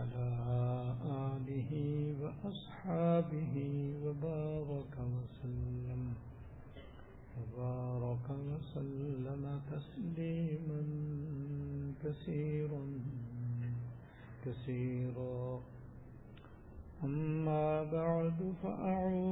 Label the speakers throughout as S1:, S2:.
S1: وعلى آله وأصحابه وبارك وسلم. وبارك وسلم تسليما كثيرا. كثيرا. أما بعد فأعوذ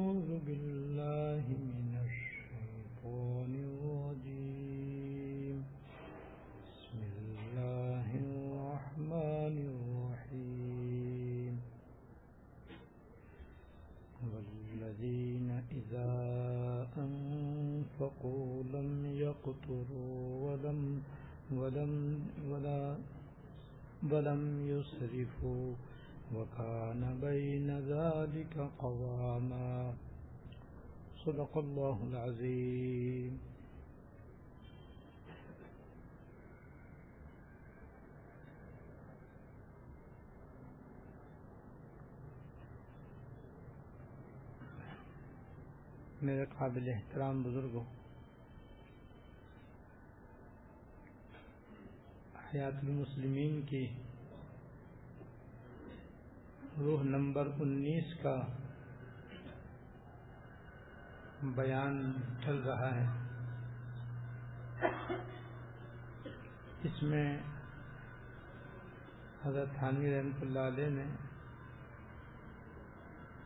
S1: صدق الله العظيم میرے قابل احترام بزرگوں حیات المسلمین کی روح نمبر انیس کا بیان چل رہا ہے۔ اس میں حضرت تھانوی رحمۃ اللہ علیہ نے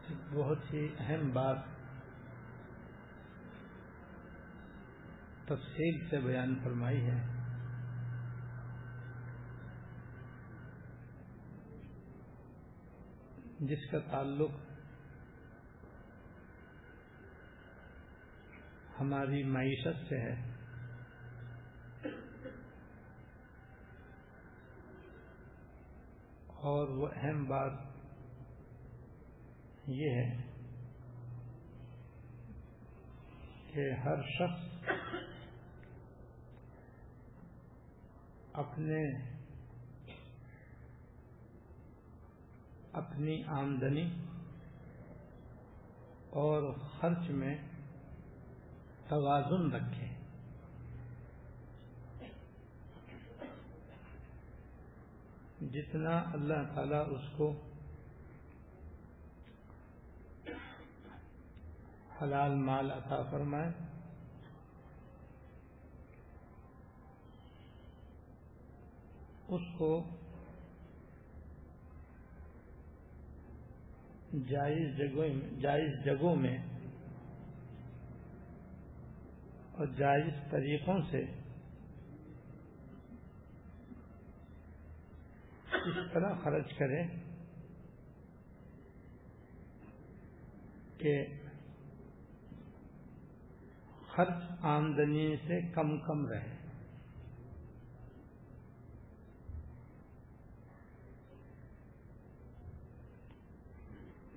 S1: ایک بہت ہی اہم بات تفصیل سے بیان فرمائی ہے۔ جس کا تعلق ہماری معیشت سے ہے۔ اور وہ اہم بات یہ ہے کہ ہر شخص اپنے اپنی آمدنی اور خرچ میں توازن رکھے۔ جتنا اللہ تعالی اس کو حلال مال عطا فرمائے، اس کو جائز جگہوں جائز جگہوں میں اور جائز طریقوں سے اس طرح خرچ کرے کہ خرچ آمدنی سے کم کم رہے۔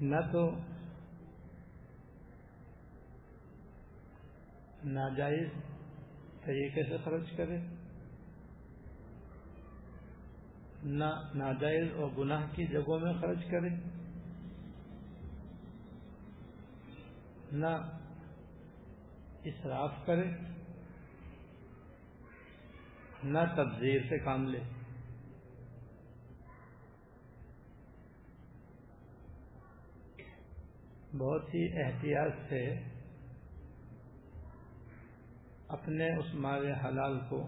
S1: نہ تو ناجائز طریقے سے خرچ کرے، نہ ناجائز اور گناہ کی جگہوں میں خرچ کرے، نہ اسراف کرے، نہ تبذیر سے کام لے۔ بہت ہی احتیاط سے اپنے اس مال حلال کو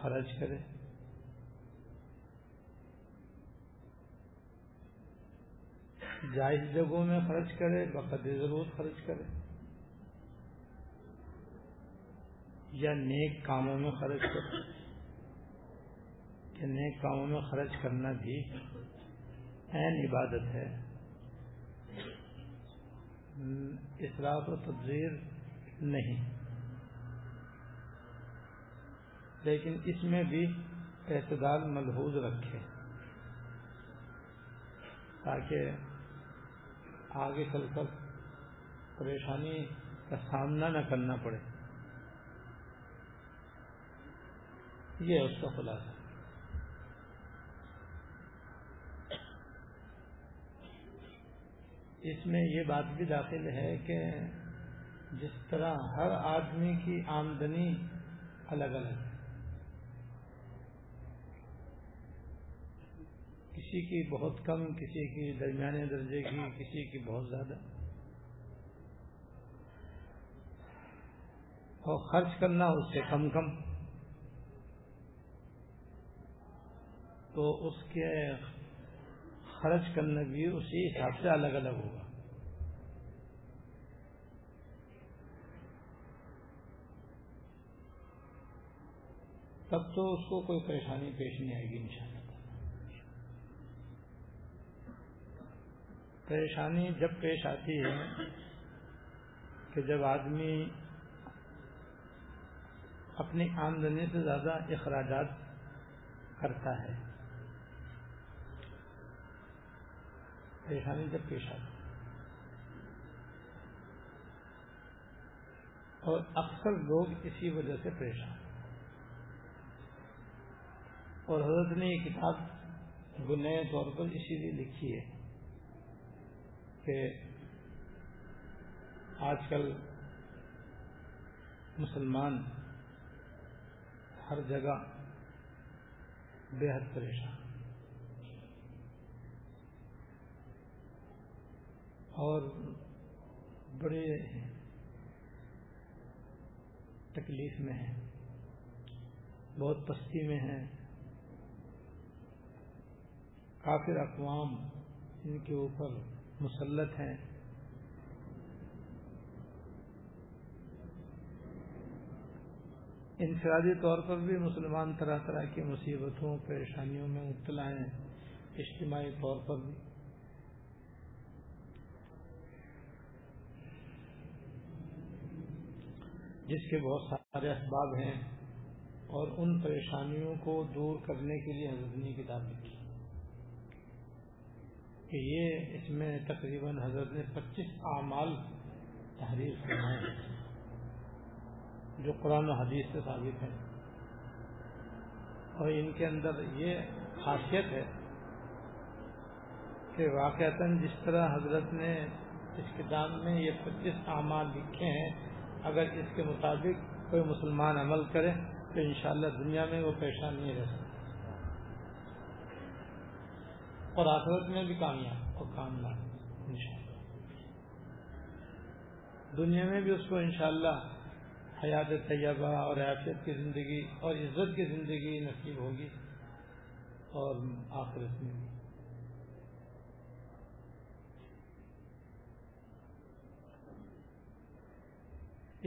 S1: خرچ کرے۔ جائز جگہوں میں خرچ کرے، بقدر ضرورت خرچ کرے۔ یا نیک کاموں میں خرچ کرے۔ کہ نیک کاموں میں خرچ کرنا بھی این عبادت ہے۔ اصلاح و تبذیر نہیں۔ لیکن اس میں بھی اعتدال ملحوظ رکھے۔ تاکہ آگے چل کر پریشانی کا سامنا نہ کرنا پڑے۔ یہ اس کا خلاصہ۔ اس میں یہ بات بھی داخل ہے کہ جس طرح ہر آدمی کی آمدنی الگ الگ ہے۔ کسی کی بہت کم، کسی کی درمیانے درجے کی، کسی کی بہت زیادہ۔ اور خرچ کرنا اس سے کم کم۔ تو اس کے خرچ کرنا بھی اسی حساب سے الگ الگ ہوگا۔ تب تو اس کو کوئی پریشانی پیش نہیں آئے گی انشاءاللہ۔ پریشانی جب پیش آتی ہے کہ جب آدمی اپنی آمدنی سے زیادہ اخراجات کرتا ہے، پریشانی جب پیش آتی اور اکثر لوگ اسی وجہ سے پریشان اور حضرت نے یہ کتاب بنائے طور پر اسی لیے لکھی ہے۔ کہ آج کل مسلمان ہر جگہ بے حد پریشان اور بڑے تکلیف میں ہیں، بہت پستی میں ہیں۔ کافر اقوام ان کے اوپر مسلط ہیں۔ انفرادی طور پر بھی مسلمان طرح طرح کی مصیبتوں، پریشانیوں میں مبتلا ہیں، اجتماعی طور پر بھی۔ جس کے بہت سارے اسباب ہیں اور ان پریشانیوں کو دور کرنے کے لیے حضرت نے کتاب لکھی۔ کہ یہ اس میں تقریباً حضرت نے پچیس اعمال تحریر فرمائے جو قرآن و حدیث سے ثابت ہیں۔ اور ان کے اندر یہ خاصیت ہے کہ واقعتا جس طرح حضرت نے اس کتاب میں یہ پچیس اعمال لکھے ہیں، اگر اس کے مطابق کوئی مسلمان عمل کرے تو انشاءاللہ دنیا میں وہ پریشان نہیں رہ سکتا۔ اور آخرت میں بھی کامیاب اور کامیاب انشاءاللہ۔ دنیا میں بھی اس کو انشاءاللہ حیات طیبہ اور حیثیت کی زندگی اور عزت کی زندگی نصیب ہوگی اور آخرت میں بھی۔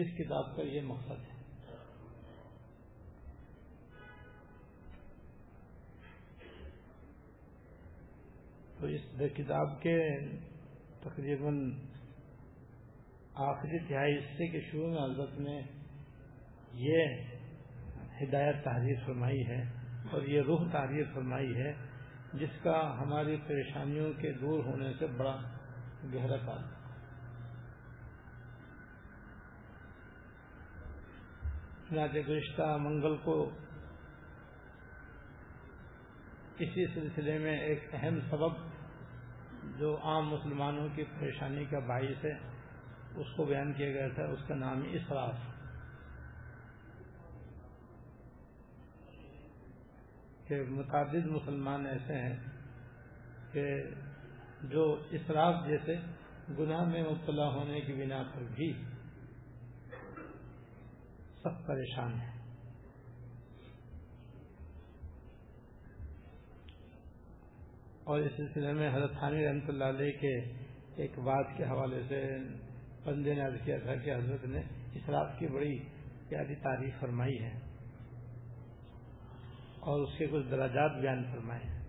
S1: اس کتاب کا یہ مقصد ہے۔ تو اس کتاب کے تقریباً آخری تہائی حصے کے شروع میں حضرت نے یہ ہدایت تحریر فرمائی ہے اور یہ روح تحریر فرمائی ہے جس کا ہماری پریشانیوں کے دور ہونے سے بڑا گہرا تعلق گزشتہ منگل کو اسی سلسلے میں ایک اہم سبب جو عام مسلمانوں کی پریشانی کا باعث ہے، اس کو بیان کیا گیا تھا، اس کا نام اسراف۔ کہ متعدد مسلمان ایسے ہیں کہ جو اسراف جیسے گناہ میں مبتلا ہونے کی بنا پر بھی سب پریشان ہیں۔ اور اس سلسلے میں حضرت خانی رحمۃ اللہ علیہ کے ایک بات کے حوالے سے بندے نے عرض کیا تھا کہ حضرت نے اس رات کی بڑی پیاری تعریف فرمائی ہے اور اس کے کچھ دراجات بیان فرمائے ہیں۔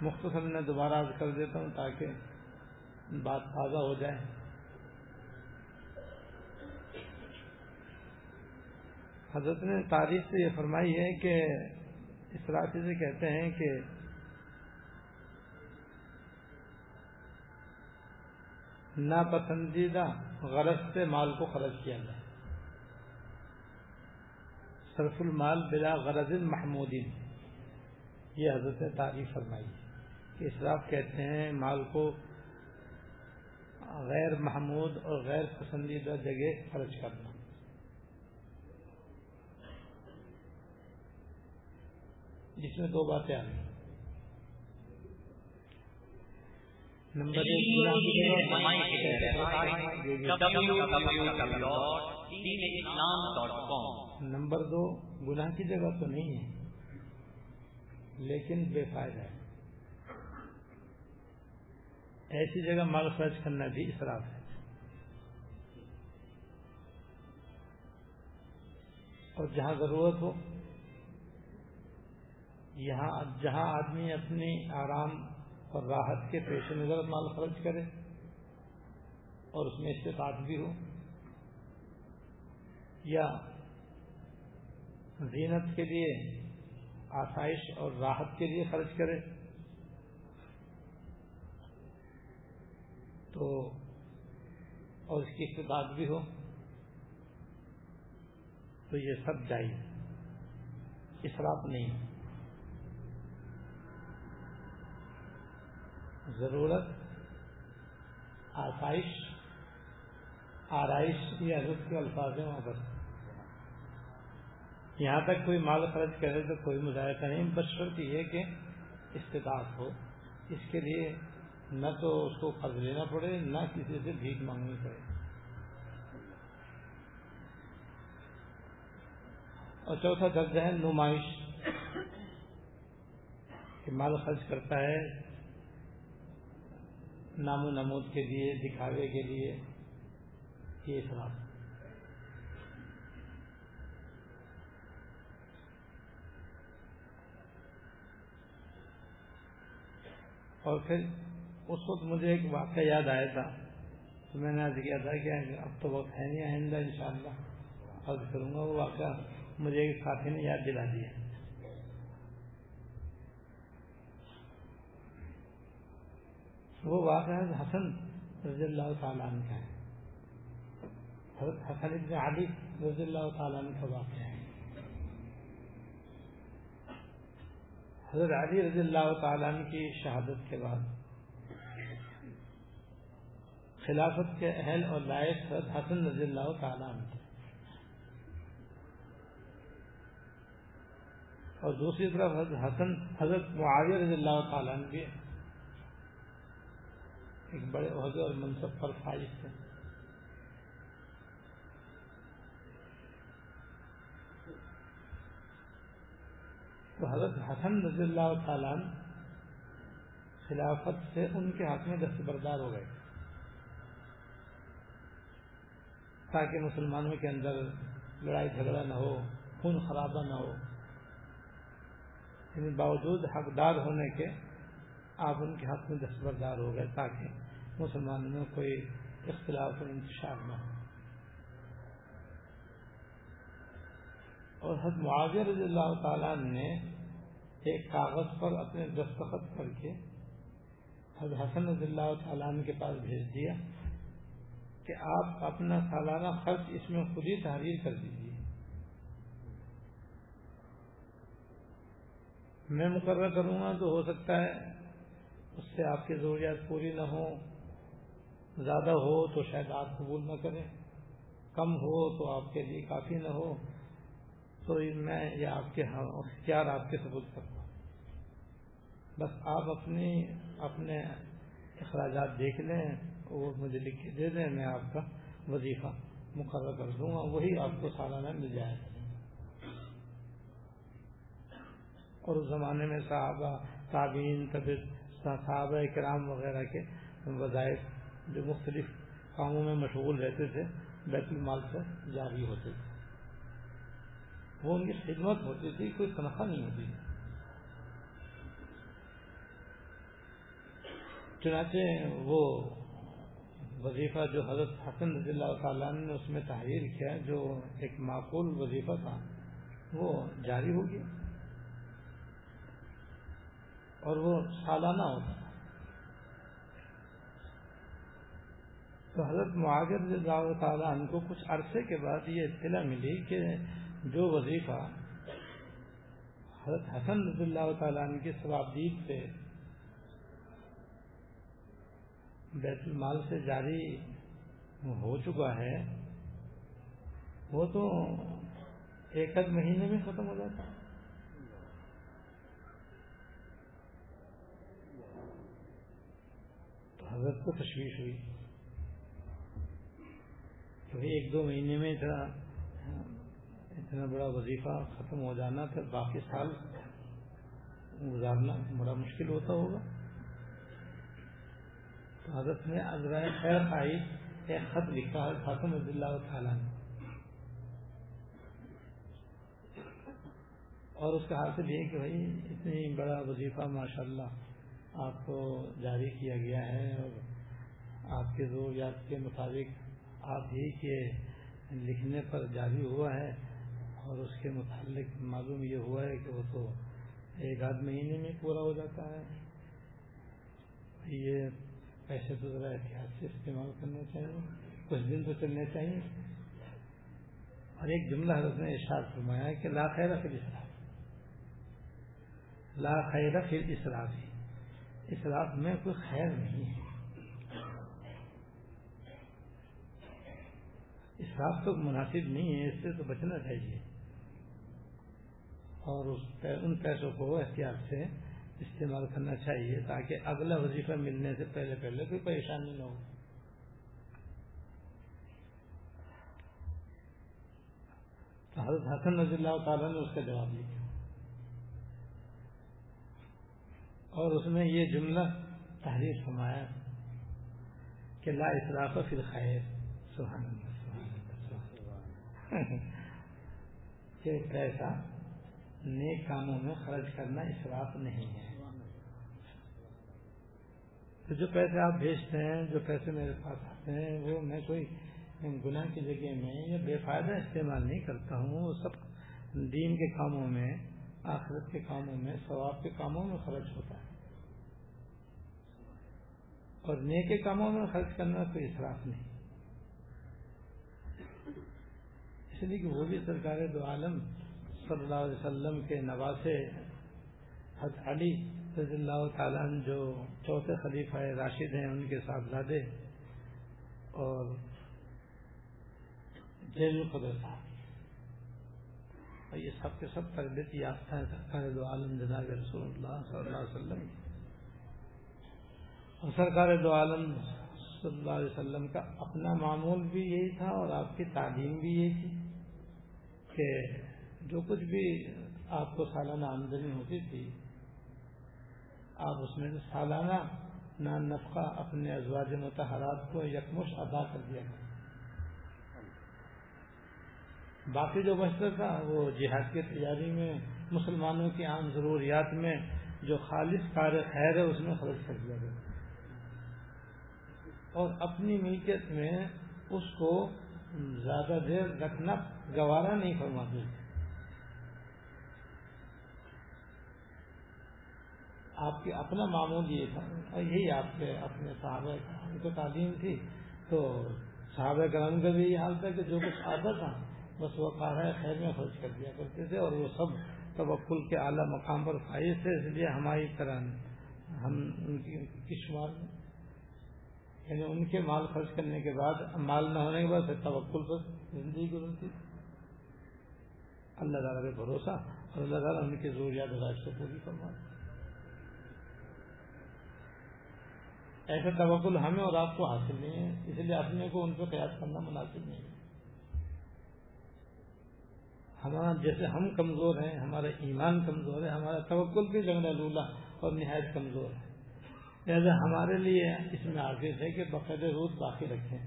S1: مختصر میں دوبارہ عرض کر دیتا ہوں تاکہ بات تازہ ہو جائے۔ حضرت نے تاریخ سے یہ فرمائی ہے کہ اس راستے سے کہتے ہیں کہ ناپسندیدہ غرض سے مال کو خرچ کیا جائے۔ صرف المال بلا غرض محمودین یہ حضرت نے تعریف فرمائی کہ اسراف کہتے ہیں مال کو غیر محمود اور غیر پسندیدہ جگہ خرچ کرنا۔ جس میں دو باتیں آ گئی نمبر نمبر دو گناہ کی جگہ تو نہیں ہے لیکن بے فائدہ ہے۔ ایسی جگہ مال خرچ کرنا بھی اسراف ہے۔ اور جہاں ضرورت ہو یہاں جہاں آدمی اپنی آرام اور راحت کے پیش نظر مال خرچ کرے اور اس میں استفاد بھی ہو، یا زینت کے لیے آسائش اور راحت کے لیے خرچ کرے، تو اور اس کی استفاد بھی ہو، تو یہ سب جائز، اسراف نہیں۔ ضرورت، آسائش، آرائش یا رخ کے الفاظ ہیں وہاں پر۔ یہاں تک کوئی مال خرچ کرے تو کوئی مظاہرہ نہیں، بس شرط یہ کہ استطاعت ہو۔ اس کے لیے نہ تو اس کو قرض لینا پڑے، نہ کسی سے بھیک مانگنی پڑے۔ اور چوتھا درجہ ہے نمائش، کہ مال خرچ کرتا ہے نام و نمود کے لیے، دکھاوے کے لیے، یہ سب اور پھر اس وقت مجھے ایک واقعہ یاد آیا تھا، تو میں نے آج کیا تھا کہ اب تو وقت ہے نہیں، آئندہ ان شاء اللہ عرض کروں گا۔ وہ واقعہ مجھے ایک ساتھی نے یاد دلا دیا۔ وہ واقعہ حسن رضی اللہ تعالیٰ عنہ کا ہے۔ حضرت حسن ابن علی رضی اللہ تعالیٰ عنہ کا واقعہ ہے۔ حضرت علی رضی اللہ تعالیٰ عنہ کی شہادت کے بعد خلافت کے اہل اور لائق حضرت حسن رضی اللہ تعالیٰ عنہ۔ اور دوسری طرف حضرت حسن، حضرت معاویہ رضی اللہ تعالیٰ عنہ بھی ایک بڑے عہدے اور منصب پر فائز تھے۔ تو حضرت حسن رضی اللہ تعالیٰ خلافت سے ان کے ہاتھ میں دستبردار ہو گئے۔ تاکہ مسلمانوں کے اندر لڑائی جھگڑا نہ ہو، خون خرابہ نہ ہو۔ یعنی باوجود حقدار ہونے کے آپ ان کے ہاتھ میں دستبردار ہو گئے تاکہ مسلمانوں میں کوئی اختلاف اور انتشار نہ ہو۔ اور حضرت معاذ رضی اللہ تعالیٰ نے ایک کاغذ پر اپنے دستخط کر کے حضرت حسن رضی اللہ تعالیٰ کے پاس بھیج دیا کہ آپ اپنا سالانہ خرچ اس میں خود ہی تحریر کر دیجیے میں مقرر کروں گا تو ہو سکتا ہے اس سے آپ کی ضروریات پوری نہ ہو زیادہ ہو تو شاید آپ قبول نہ کریں، کم ہو تو آپ کے لیے کافی نہ ہو، تو میں یہ آپ کے ہاں اختیار آپ کے ثبوت کرتا ہوں۔ بس آپ اپنی، اپنے اخراجات دیکھ لیں اور مجھے لکھ کے دے دیں، میں آپ کا وظیفہ مقرر کر دوں گا، وہی آپ کو سالانہ مل جائے اور اس زمانے میں صحابہ تعبین طبیعت صحابہ کرام وغیرہ کے وظائف جو مختلف کاموں میں مشغول رہتے تھے، بیت المال سے جاری ہوتے تھے۔ وہ ان کی خدمت ہوتی تھی، کوئی تنخواہ نہیں ہوتی تھی۔ چنانچہ وہ وظیفہ جو حضرت حسن رضی اللہ تعالیٰ نے اس میں تحریر کیا، جو ایک معقول وظیفہ تھا، وہ جاری ہو گیا۔ اور وہ سالانہ ہوتا تو حضرت معاذر اللہ تعالیٰ ان کو کچھ عرصے کے بعد یہ اطلاع ملی کہ جو وظیفہ حضرت حسن رضی اللہ تعالیٰ عنہ کے ثوابدید سے بیت المال سے جاری ہو چکا ہے، وہ تو ایک مہینے میں ختم ہو جاتا تو حضرت کو تشویش ہوئی۔ تو ایک دو مہینے میں اتنا اتنا بڑا وظیفہ ختم ہو جانا پھر باقی سال گزارنا بڑا مشکل ہوتا ہوگا۔ تو حضرت نے ازرائے خیر آئی، ایک خط لکھا ہے خاتم رضی اللہ تعالیٰ نے۔ اور اس کا حاصل یہ کہ بھائی، اتنی بڑا وظیفہ ماشاء اللہ آپ کو جاری کیا گیا ہے اور آپ کے ضروریات کے مطابق آپ ہی کے لکھنے پر جاری ہوا ہے اور اس کے متعلق معلوم یہ ہوا ہے کہ وہ تو ایک آدھ مہینے میں پورا ہو جاتا ہے۔ یہ پیسے تو ذرا احتیاط سے استعمال کرنا چاہیے، کچھ دن تو چلنے چاہیے۔ اور ایک جملہ حضرت نے ارشاد فرمایا کہ لا خیر فی اسراف لا خیر فی اسراف میں کوئی خیر نہیں ہے۔ اسراف تو مناسب نہیں ہے، اس سے تو بچنا چاہیے۔ اور اس ان پیسوں کو احتیاط سے استعمال کرنا چاہیے تاکہ اگلا وظیفہ ملنے سے پہلے پہلے کوئی پریشانی نہ ہو۔ حضرت حسن رضی اللہ تعالیٰ نے اس کا جواب دیا۔ اور اس میں یہ جملہ تحریر فرمایا کہ لا اسراف فی خیر سبحان کہ پیسہ نیک کاموں میں خرچ کرنا اسراف نہیں ہے۔ تو جو پیسے آپ بھیجتے ہیں، جو پیسے میرے پاس آتے ہیں، وہ میں کوئی گناہ کی جگہ میں یا بے فائدہ استعمال نہیں کرتا ہوں، وہ سب دین کے کاموں میں، آخرت کے کاموں میں، ثواب کے کاموں میں خرچ ہوتا ہے۔ اور نیک کاموں میں خرچ کرنا کوئی اصراف نہیں۔ اس لیے کہ وہ بھی سرکار دو عالم صلی اللہ علیہ وسلم کے نواسے حضرت علی رضی اللہ تعالیٰ جو چوتھے خلیفہ راشد ہیں، ان کے ساتھ زادے اور جیل القدر صاحب اور یہ سب کے سب تربیت یافتہ ہیں، سرکار دو عالم جناب رسول اللہ صلی اللہ علیہ وسلم۔ اور سرکار دو عالم صلی اللہ علیہ وسلم کا اپنا معمول بھی یہی تھا اور آپ کی تعلیم بھی یہی تھی کہ جو کچھ بھی آپ کو سالانہ آمدنی ہوتی تھی، آپ اس میں سالانہ نان نفقہ اپنے ازواج متحرات کو یکمش ادا کر دیا باقی جو بچتا تھا، وہ جہاد کی تیاری میں، مسلمانوں کی عام ضروریات میں جو خالص کار خیر ہے، اس میں خرچ کر دیا گیا۔ اور اپنی ملکیت میں اس کو زیادہ دیر رکھنا گوارا نہیں فرماتے۔ آپ کے اپنا معمول یہ تھا، یہی آپ کے اپنے صحابہ کرام کو تعلیم تھی۔ تو صحابہ کرام کا بھی یہ حال تھا کہ جو کچھ آتا تھا، بس وہ کارا خیر میں خرچ کر دیا کرتے تھے اور وہ سب توکل کے اعلیٰ مقام پر فائز تھے، اس لیے ہماری طرح ہم ان کی شمار میں یعنی ان کے مال خرچ کرنے کے بعد مال نہ ہونے کے بعد پھر توکل پر زندگی گزرتی۔ اللہ تعالیٰ کا بھروسہ اور اللہ تعالیٰ ان کی ضروریات راج کو پوری کروا ایسا توکل ہمیں اور آپ کو حاصل نہیں ہے، اس لیے اپنے کو ان پہ قیاس کرنا مناسب نہیں ہے۔ ہمارا جیسے ہم کمزور ہیں، ہمارا ایمان کمزور ہے، ہمارا توکل بھی لگنا لولا اور نہایت کمزور ہے۔ لہٰذا ہمارے لیے اس میں عاقف ہے کہ بقید روز باقی رکھیں۔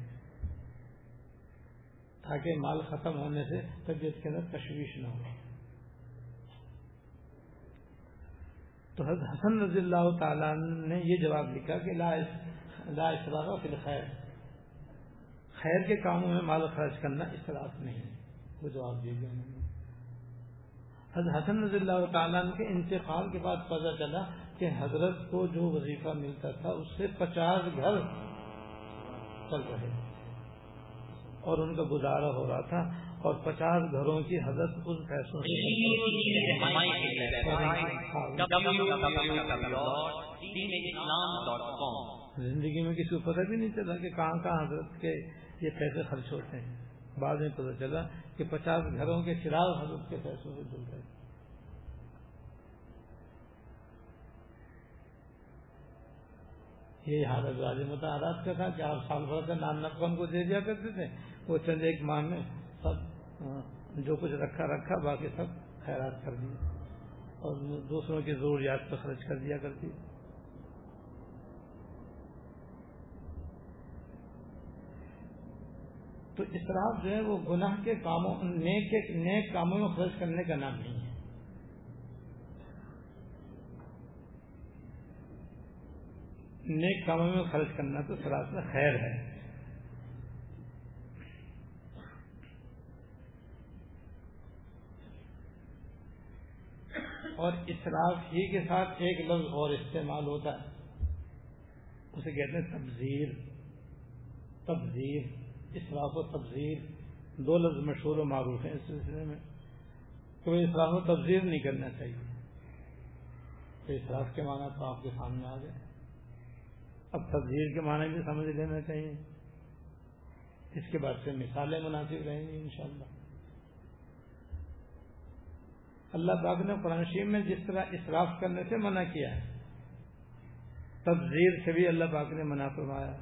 S1: تاکہ مال ختم ہونے سے طبیعت کے اندر تشویش نہ ہو۔ تو حضرت حسن رضی اللہ تعالیٰ نے یہ جواب لکھا کہ لا لا فی الخیر۔ خیر کے کاموں میں مال خرچ کرنا اصلاف نہیں وہ جواب دیا گیا حضرت حسن رضی اللہ تعالیٰ کے انتقال کے بعد پتہ چلا کہ حضرت کو جو وظیفہ ملتا تھا اس سے پچاس گھر چل رہے تھے اور ان کا گزارا ہو رہا تھا اور پچاس گھروں کی حضرت ان پیسوں سے زندگی میں کسی کو پتہ بھی نہیں چلا کہ کہاں کہاں حضرت کے یہ پیسے خرچ ہوتے ہیں۔ بعد میں پتہ چلا کہ پچاس گھروں کے چراغ حضرت کے پیسوں سے جل رہے یہ حالت والی متحرات کا تھا کہ آپ سال بھر کا نام نقم کو دے دیا کرتے تھے۔ وہ چند ایک ماہ میں سب جو کچھ رکھا رکھا، باقی سب خیرات کر دیا اور دوسروں کی ضروریات پہ خرچ کر دیا کرتی۔ تو اسراف جو ہے وہ گناہ کے کاموں، نیک نیک کاموں میں خرچ کرنے کا نام نہیں ہے نیک کاموں میں خرچ کرنا تو سراسر خیر ہے۔ اور اسراف ہی کے ساتھ ایک لفظ اور استعمال ہوتا ہے۔ اسے کہتے ہیں تبزیر تبزیر اسراف و تبزیر دو لفظ مشہور و معروف ہیں اس سلسلے میں۔ تو اسراف و تبزیر نہیں کرنا چاہیے۔ تو اسراف کے معنی تو آپ کے سامنے آ گئے۔ اب تبزیر کے معنی بھی سمجھ لینا چاہیے۔ اس کے بعد سے مثالیں مناسب رہیں گی انشاءاللہ۔ اللہ پاک نے قرآن شریف میں جس طرح اسراف کرنے سے منع کیا ہے تبزیر سے بھی اللہ پاک نے منع فرمایا۔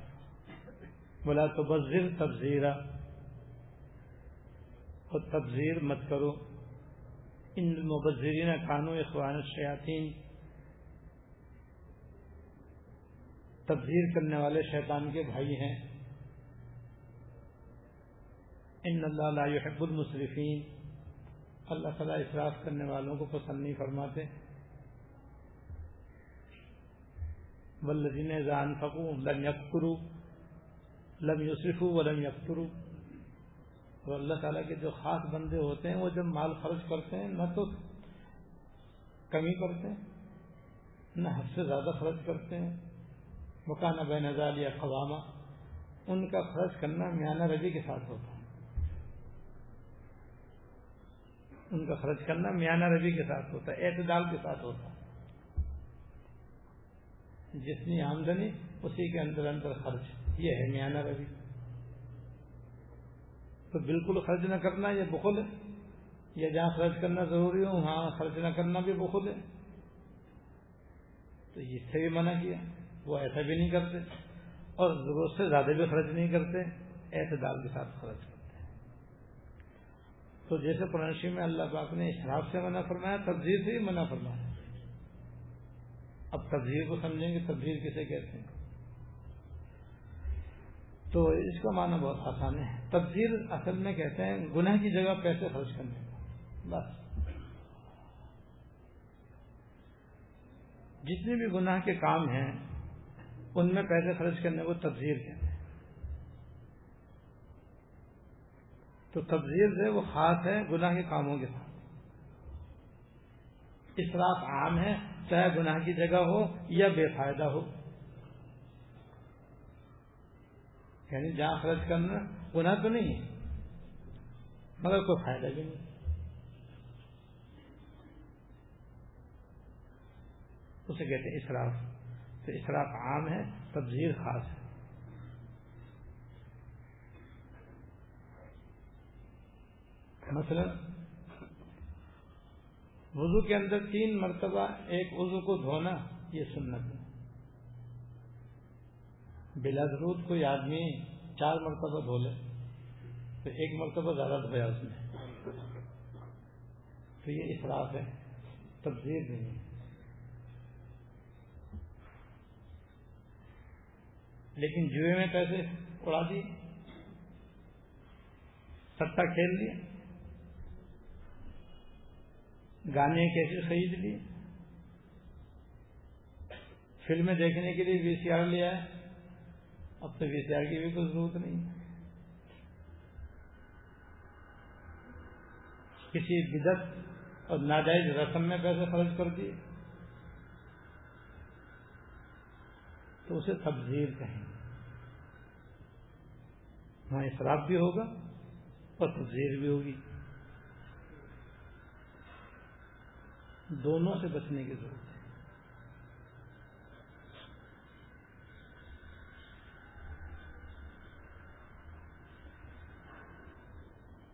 S1: بولا تو بزر تبزیرا اور تبزیر مت کرو۔ ان مبذرین قانو اخوان شیاطین تبزیر کرنے والے شیطان کے بھائی ہیں۔ ان اللہ لا يحب المصرفین اللہ تعالیٰ اصراف کرنے والوں کو پسند نہیں فرماتے۔ ولدین زان فکو لم یکرو لم یوسف ولم یکرو اور اللہ تعالیٰ کے جو خاص بندے ہوتے ہیں، وہ جب مال خرچ کرتے ہیں، نہ تو کمی کرتے ہیں، نہ حد سے زیادہ خرچ کرتے ہیں۔ مکانہ بے نظال یا قوامہ ان کا خرچ کرنا میانہ رجی کے ساتھ ہوتا ہے۔ ان کا خرچ کرنا میانہ روی کے ساتھ ہوتا ہے، اعتدال کے ساتھ ہوتا ہے۔ جتنی آمدنی، اسی کے اندر اندر خرچ، یہ ہے میانہ روی تو بالکل خرچ نہ کرنا یہ بخل ہے۔ یا جہاں خرچ کرنا ضروری ہو، وہاں خرچ نہ کرنا بھی بخل ہے۔ تو اس سے بھی منع کیا۔ وہ ایسا بھی نہیں کرتے اور ضرورت سے زیادہ بھی خرچ نہیں کرتے، اعتدال کے ساتھ خرچ کرتے تو جیسے پرانشی میں اللہ پاک نے اشراف سے منع فرمایا تبزیر سے ہی منع فرمایا۔ اب تبزیر کو سمجھیں گے تبزیر کسے کہتے ہیں؟ تو اس کا معنی بہت آسان ہے۔ تبزیر اصل میں کہتے ہیں گناہ کی جگہ پیسے خرچ کرنے کا۔ بس۔ جتنے بھی گناہ کے کام ہیں ان میں پیسے خرچ کرنے کو تبزیر کہتے ہیں۔ تو تبزیر سے وہ خاص ہے گناہ کے کاموں کے ساتھ۔ اسراف عام ہے، چاہے گناہ کی جگہ ہو یا بے فائدہ ہو۔ یعنی جہاں خرچ کرنا گناہ تو نہیں ہے، مگر کوئی فائدہ بھی نہیں۔ اسے کہتے ہیں اسراف۔ تو اسراف عام ہے تبزیر خاص ہے۔ مثلا، وضو کے اندر تین مرتبہ ایک وضو کو دھونا، یہ سنت ہے۔ بلا ضرورت کوئی آدمی چار مرتبہ دھو لے، تو ایک مرتبہ زیادہ دھویا اس نے۔ تو یہ اخراف ہے تبدیل نہیں ہے۔ لیکن جوئے میں پیسے اڑا دیے سٹا کھیل لیا، گانے کیسے خرید لیے، فلمیں دیکھنے کے لیے وی سی آر لیا ہے اب تو وی سی آر کی بھی کوئی ضرورت نہیں۔ کسی بدت اور ناجائز رسم میں پیسے خرچ کر دیے، تو اسے تبدیل کہیں۔ وہاں اصراف بھی ہوگا اور تبدیل بھی ہوگی۔ دونوں سے بچنے کی ضرورت ہے۔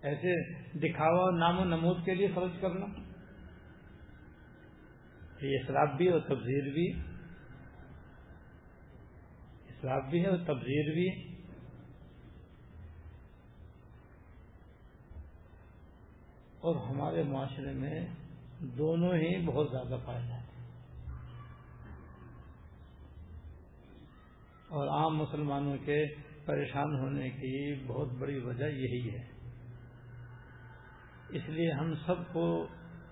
S1: ایسے دکھاوا اور نام و نمود کے لیے خرچ کرنا۔ یہ اصراف بھی اور تبدیل بھی۔ اصراف بھی ہے اور تبدیل بھی۔ اور ہمارے معاشرے میں دونوں ہی بہت زیادہ فائدہ ہے اور عام مسلمانوں کے پریشان ہونے کی بہت بڑی وجہ یہی ہے۔ اس لیے ہم سب کو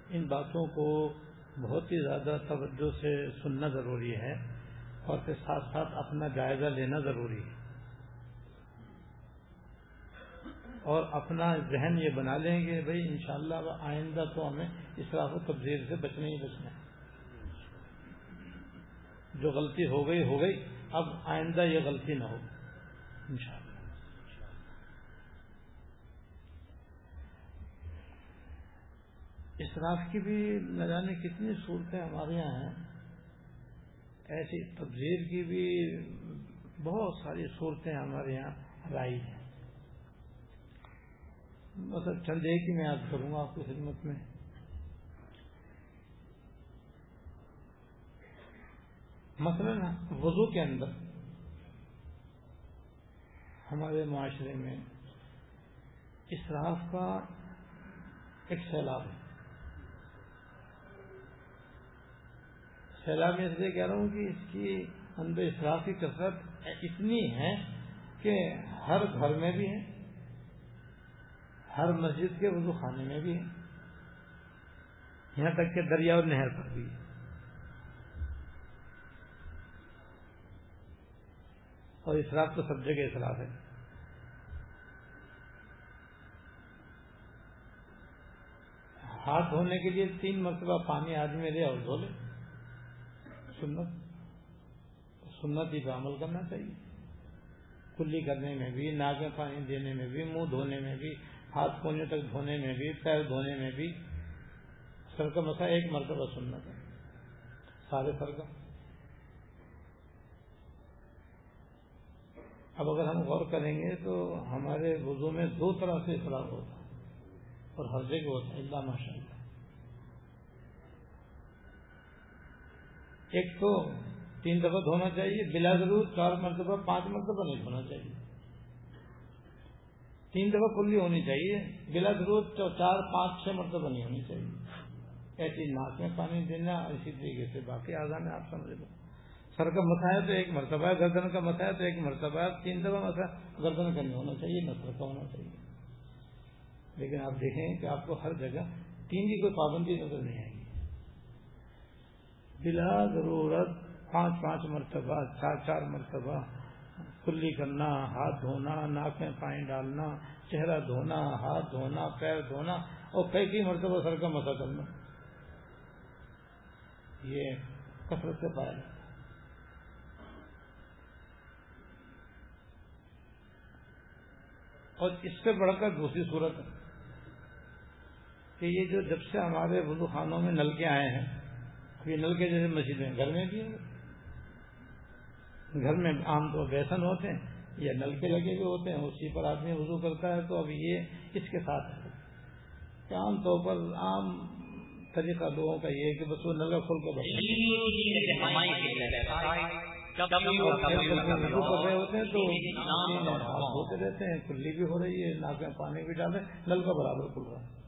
S1: ان باتوں کو بہت ہی زیادہ توجہ سے سننا ضروری ہے اور پھر ساتھ ساتھ اپنا جائزہ لینا ضروری ہے۔ اور اپنا ذہن یہ بنا لیں گے بھائی انشاءاللہ شاء آئندہ تو ہمیں اسراف و تبدیل سے بچنے ہی بچنا ہے۔ جو غلطی ہو گئی ہو گئی۔ اب آئندہ یہ غلطی نہ ہو۔ انشاءاللہ۔ اسراف کی بھی نہ جانے کتنی صورتیں ہمارے یہاں ہیں۔ ایسی تبدیل کی بھی بہت ساری صورتیں ہمارے یہاں رائی ہیں۔ مطلب چند ایک ہی میں یاد کروں گا آپ کی خدمت میں۔ مثلا وضو کے اندر ہمارے معاشرے میں اسراف کا ایک سیلاب ہے۔ سیلاب میں اس لیے کہہ رہا ہوں کہ اس کی اندر اسراف کی کثرت اتنی ہے کہ ہر گھر میں بھی ہے۔ ہر مسجد کے وضو خانے میں بھی ہے یہاں تک کہ دریا اور نہر پر بھی ہے اور اسراف تو سب جگہ اسراف ہے۔ ہاتھ دھونے کے لیے تین مرتبہ پانی آدمی لے اور دھو لے۔ سنت سنت ہی پہ عمل کرنا چاہیے۔ کلی کرنے میں بھی، ناک میں پانی دینے میں بھی، منہ دھونے میں بھی۔ ہاتھ کونے تک دھونے میں بھی، پیر دھونے میں بھی۔ سر کا مسا ایک مرتبہ سننا تھا۔ سارے سر کا۔ اب اگر ہم غور کریں گے تو ہمارے وضو میں دو طرح سے اخلاق ہوتا ہے اور ہر جگہ ہوتا ہے، اللہ ماشاء اللہ ایک تو تین دفعہ دھونا چاہیے، بلا ضرور چار مرتبہ، پانچ مرتبہ نہیں دھونا چاہیے۔ تین دفعہ کلی ہونی چاہیے، بلا ضرورت چار، پانچ، چھ مرتبہ نہیں ہونی چاہیے۔ ایسی ناک میں پانی دینا، اسی طریقے سے باقی آزاد آپ سمجھ لو سر کا مسا ہے تو ایک مرتبہ ہے، گردن کا مسا ہے تو ایک مرتبہ ہے۔ تین دفعہ مسا گردن کا نہیں ہونا چاہیے نہ سر کا ہونا چاہیے۔ لیکن آپ دیکھیں کہ آپ کو ہر جگہ تین کی کوئی پابندی نظر نہیں آئے گی۔ بلا ضرورت پانچ پانچ مرتبہ، چار چار مرتبہ کلی کرنا، ہاتھ دھونا ناک میں پانی ڈالنا، چہرہ دھونا، ہاتھ دھونا، پیر دھونا، اور کئی کئی مرتبہ سر کا مسا کرنا۔ یہ کثرت سے پایا۔ جاتا اور اس سے بڑھ کر دوسری صورت ہے کہ یہ جو جب سے ہمارے وضو خانوں میں نلکے آئے ہیں، یہ نلکے جیسے مسجدیں، گھر میں بھی ہیں۔ گھر میں عام طور بیسن ہوتے ہیں یا نلکے لگے ہوئے ہوتے ہیں، اسی پر آدمی وضو کرتا ہے، تو اب یہ اس کے ساتھ ہے۔ کہ عام طور پر عام طریقہ لوگوں کا یہ ہے کہ بس وہ نلکا کھول کے رہے ہوتے ہیں تو رہتے ہیں کلی بھی ہو رہی ہے، ناک میں پانی بھی ڈالے نل کا برابر کھل رہا ہے۔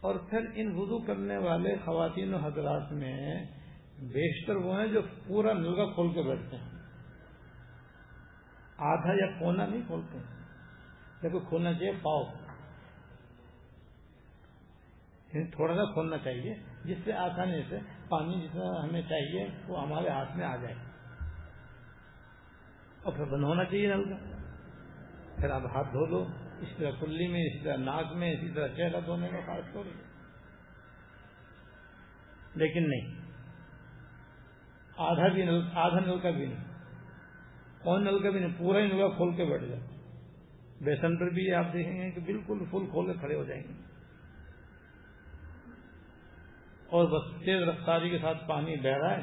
S1: اور پھر ان وضو کرنے والے خواتین و حضرات میں بیشتر وہ ہیں جو پورا نل کا کھول کے بیٹھتے ہیں۔ آدھا یا کونا نہیں کھولتے۔ دیکھو کھولنا چاہیے پاؤ۔ یعنی تھوڑا سا کھولنا چاہیے، جس سے آسانی سے پانی جتنا ہمیں چاہیے وہ ہمارے ہاتھ میں آ جائے۔ اور پھر بند ہونا چاہیے نل کا پھر آپ ہاتھ دھو دو، اس طرح کلی میں اسی طرح ناک میں، اسی طرح چہرہ دھونے کا خاص طور لیکن نہیں۔ آدھا بھی نل آدھا نل کا بھی نہیں۔ کون نل کا بھی نہیں؟ پورا ہی نل کا کھول کے بیٹھ جائے بیسن پر بھی آپ دیکھیں گے کہ بالکل فل کھول کے کھڑے ہو جائیں گے۔ اور بس تیز رفتاری کے ساتھ پانی بہ رہا ہے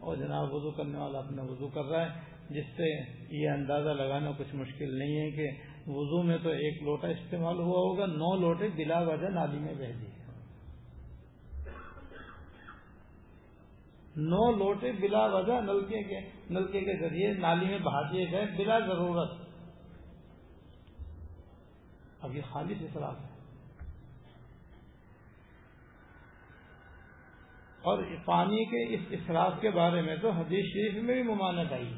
S1: اور جناب وضو کرنے والا اپنا وضو کر رہا ہے، جس سے یہ اندازہ لگانا کچھ مشکل نہیں ہے کہ وضو میں تو ایک لوٹا استعمال ہوا ہوگا، نو لوٹے بلا وجہ نالی میں بہ دیے نو لوٹے بلا وجہ نلکے کے نلکے کے ذریعے نالی میں بہا دیے گئے بلا ضرورت۔ اب یہ خالی سے ہے۔ اور پانی کے اس اصراف کے بارے میں تو حدیث شریف میں بھی ممانت آئی۔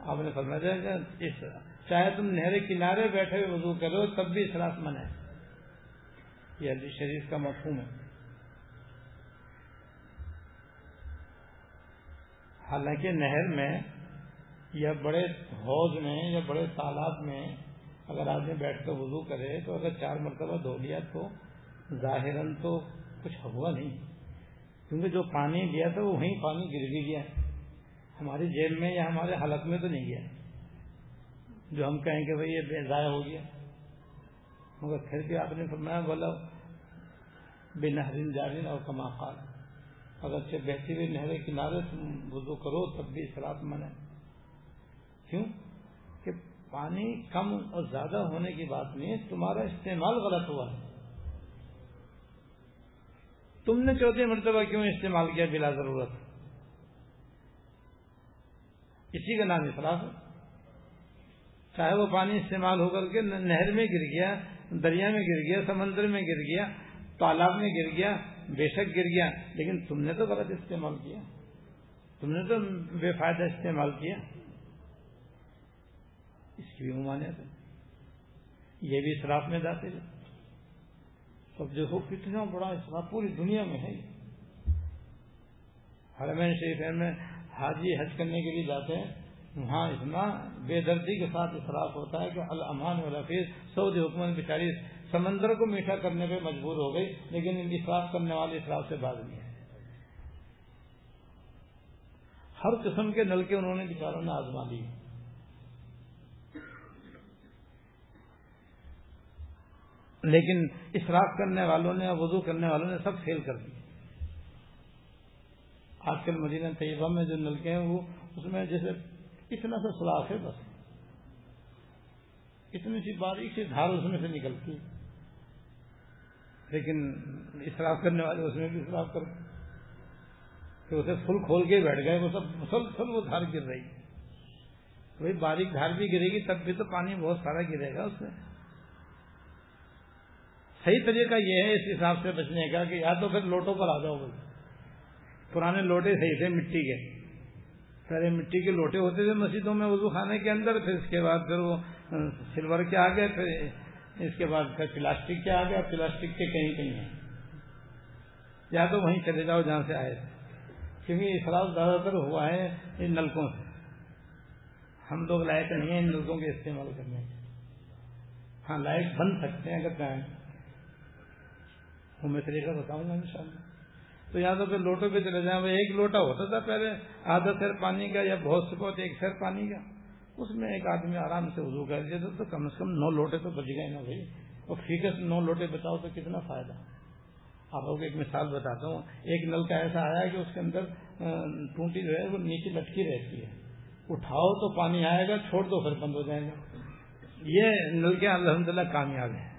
S1: آپ نے فرمایا چاہے تم نہر کنارے بیٹھے ہوئے وضو کرو تب بھی اصراف من ہے۔ یہ حدیث شریف کا مفہوم ہے۔ حالانکہ نہر میں یا بڑے حوض میں یا بڑے تالاب میں اگر آدمی بیٹھ کر وضو کرے تو اگر چار مرتبہ دھو لیا تو ظاہر تو کچھ ہوا نہیں۔ کیونکہ جو پانی لیا تھا وہ وہیں پانی گر بھی گیا۔ ہماری جیل میں یا ہمارے حلق میں تو نہیں گیا۔ جو ہم کہیں کہ بھائی یہ ضائع ہو گیا۔ مگر پھر بھی آپ نے فرمایا بولا بے نہرین جارین اور کما خال اگر سے بہتی ہوئی نہر کنارے تم وضو کرو، تب بھی شراب من کیوں؟ کہ پانی کم اور زیادہ ہونے کی بات نہیں تمہارا استعمال غلط ہوا ہے۔ تم نے چوتھی مرتبہ کیوں استعمال کیا بلا ضرورت؟ اسی کا نام اخلاص ہے۔ چاہے وہ پانی استعمال ہو کر کے نہر میں گر گیا، دریا میں گر گیا، سمندر میں گر گیا، تالاب میں گر گیا بے شک گر گیا، لیکن تم نے تو غلط استعمال کیا۔ تم نے تو بے فائدہ استعمال کیا۔ اس کی بھی ممانعت ہے۔ یہ بھی اسراف میں داخل ہے۔ اب دیکھو کتنا بڑا اسلام پوری دنیا میں ہے۔ حرمین شریف میں حاجی حج کرنے کے لیے جاتے ہیں۔ وہاں اتنا بے دردی کے ساتھ اصراف ہوتا ہے کہ الامان والفیظ سعودی حکومت بیچاری سمندر کو میٹھا کرنے پہ مجبور ہو گئی لیکن ان اصراف کرنے والے اصراف سے باز نہیں ہے ہر قسم کے نلکے انہوں نے بیچاروں نے آزما لیے لیکن اشراف کرنے والوں نے وضو کرنے والوں نے سب فیل کر دی آج کل مدینہ طیبہ میں جو نلکے ہیں، وہ اس میں جیسے اتنا سا سلاخ ہے بس۔ اتنی سی باریک سی دھار اس میں سے نکلتی لیکن اشراف کرنے والے اس میں بھی اشراف کر کہ اسے فل کھول کے بیٹھ گئے، وہ سب مسلسل وہ دھار گر رہی۔ وہی باریک دھار بھی گرے گی، تب بھی تو پانی بہت سارا گرے گا اس میں۔ صحیح طریقہ یہ ہے اس حساب سے بچنے کا کہ یا تو پھر لوٹوں پر آ جاؤ بھائی پرانے لوٹے صحیح تھے مٹی کے۔ پہلے مٹی کے لوٹے ہوتے تھے مسجدوں میں وضو خانے کے اندر، پھر اس کے بعد پھر وہ سلور کے آگے، پھر اس کے بعد پھر پلاسٹک کے آگے اور پلاسٹک کے کہیں کہیں ہیں۔ یا تو وہیں چلے جاؤ جہاں سے آئے۔ کیونکہ اخلاق زیادہ تر ہوا ہے ان نلکوں سے۔ ہم لوگ لائق نہیں ہیں ان نلکوں کے استعمال کرنے ہاں لائق بن سکتے ہیں اگر چاہیں وہ میں طریقہ بتاؤں گا ان تو یہاں تو پھر لوٹوں پہ چلے جائیں۔ ایک لوٹا ہوتا تھا پہلے، آدھا سیر پانی کا یا بہت سے بہت ایک سیر پانی کا۔ اس میں ایک آدمی آرام سے وضو کر دیتے تو کم از کم نو لوٹے تو بچ گئے نا بھائی۔ اور فیکس نو لوٹے بچاؤ تو کتنا فائدہ۔ آپ کو ایک مثال بتاتا ہوں۔ ایک نل کا ایسا آیا کہ اس کے اندر ٹونٹی جو ہے، وہ نیچے لٹکی رہتی ہے۔ اٹھاؤ تو پانی آئے گا، چھوڑ دو، پھر بند ہو جائے گا۔ یہ نل کے الحمد للہ کامیاب ہیں۔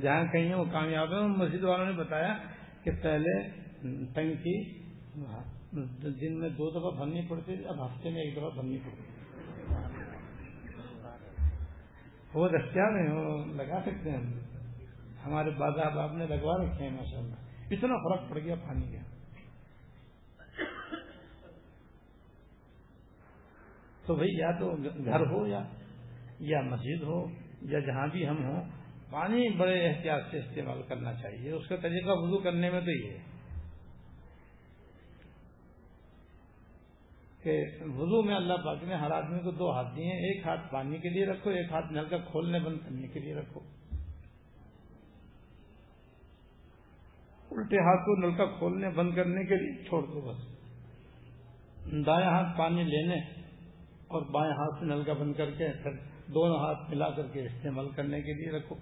S1: جہاں کہیں وہ کامیاب ہے مسجد والوں نے بتایا کہ پہلے ٹنکی، دن میں دو دفعہ بھرنی پڑتی تھی، اب ہفتے میں ایک دفعہ بھرنی پڑتی وہ دستیاب ہیں، وہ لگا سکتے ہیں۔ ہمارے بازا آپ نے لگوا رکھے ہیں ماشاء اللہ اتنا فرق پڑ گیا، پانی کا۔ تو بھائی، یا تو گھر ہو، یا یا مسجد ہو، یا جہاں بھی ہم ہوں، پانی بڑے احتیاط سے استعمال کرنا چاہیے۔ اس کا طریقہ وضو کرنے میں تو یہ ہے۔ کہ وضو میں اللہ پاک نے ہر آدمی کو دو ہاتھ دیے ایک ہاتھ پانی کے لیے رکھو، ایک ہاتھ نل کا کھولنے بند کرنے کے لیے رکھو۔ الٹے ہاتھ کو نل کا کھولنے بند کرنے کے لیے چھوڑ دو بس۔ دائیں ہاتھ پانی لینے اور بائیں ہاتھ سے نل کا بند کر کے پھر دونوں ہاتھ ملا کر کے استعمال کرنے کے لیے رکھو۔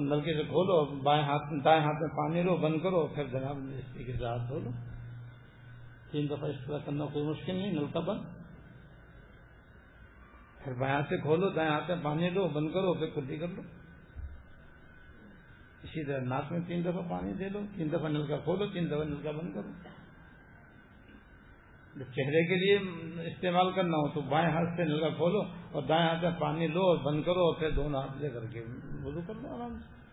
S1: نلکے سے کھولو بائیں ہاتھ، دائیں ہاتھ میں پانی لو بند کرو پھر جناب کے ہاتھ دھو لو۔ تین دفعہ اس طرح کرنا کوئی مشکل نہیں نل کا بند۔ پھر بائیں ہاتھ سے کھولو، دائیں ہاتھ میں پانی لو بند کرو، پھر کھلی کر لو اسی طرح ناک میں تین دفعہ پانی دے لو تین دفعہ نل کا کھولو، تین دفعہ نل کا بند کرو۔ چہرے کے لیے استعمال کرنا ہو تو بائیں ہاتھ سے نلکا کھولو اور دائیں ہاتھ سے پانی لو اور بند کرو اور پھر دونوں ہاتھ لے کر کے وضو کر لو آرام سے۔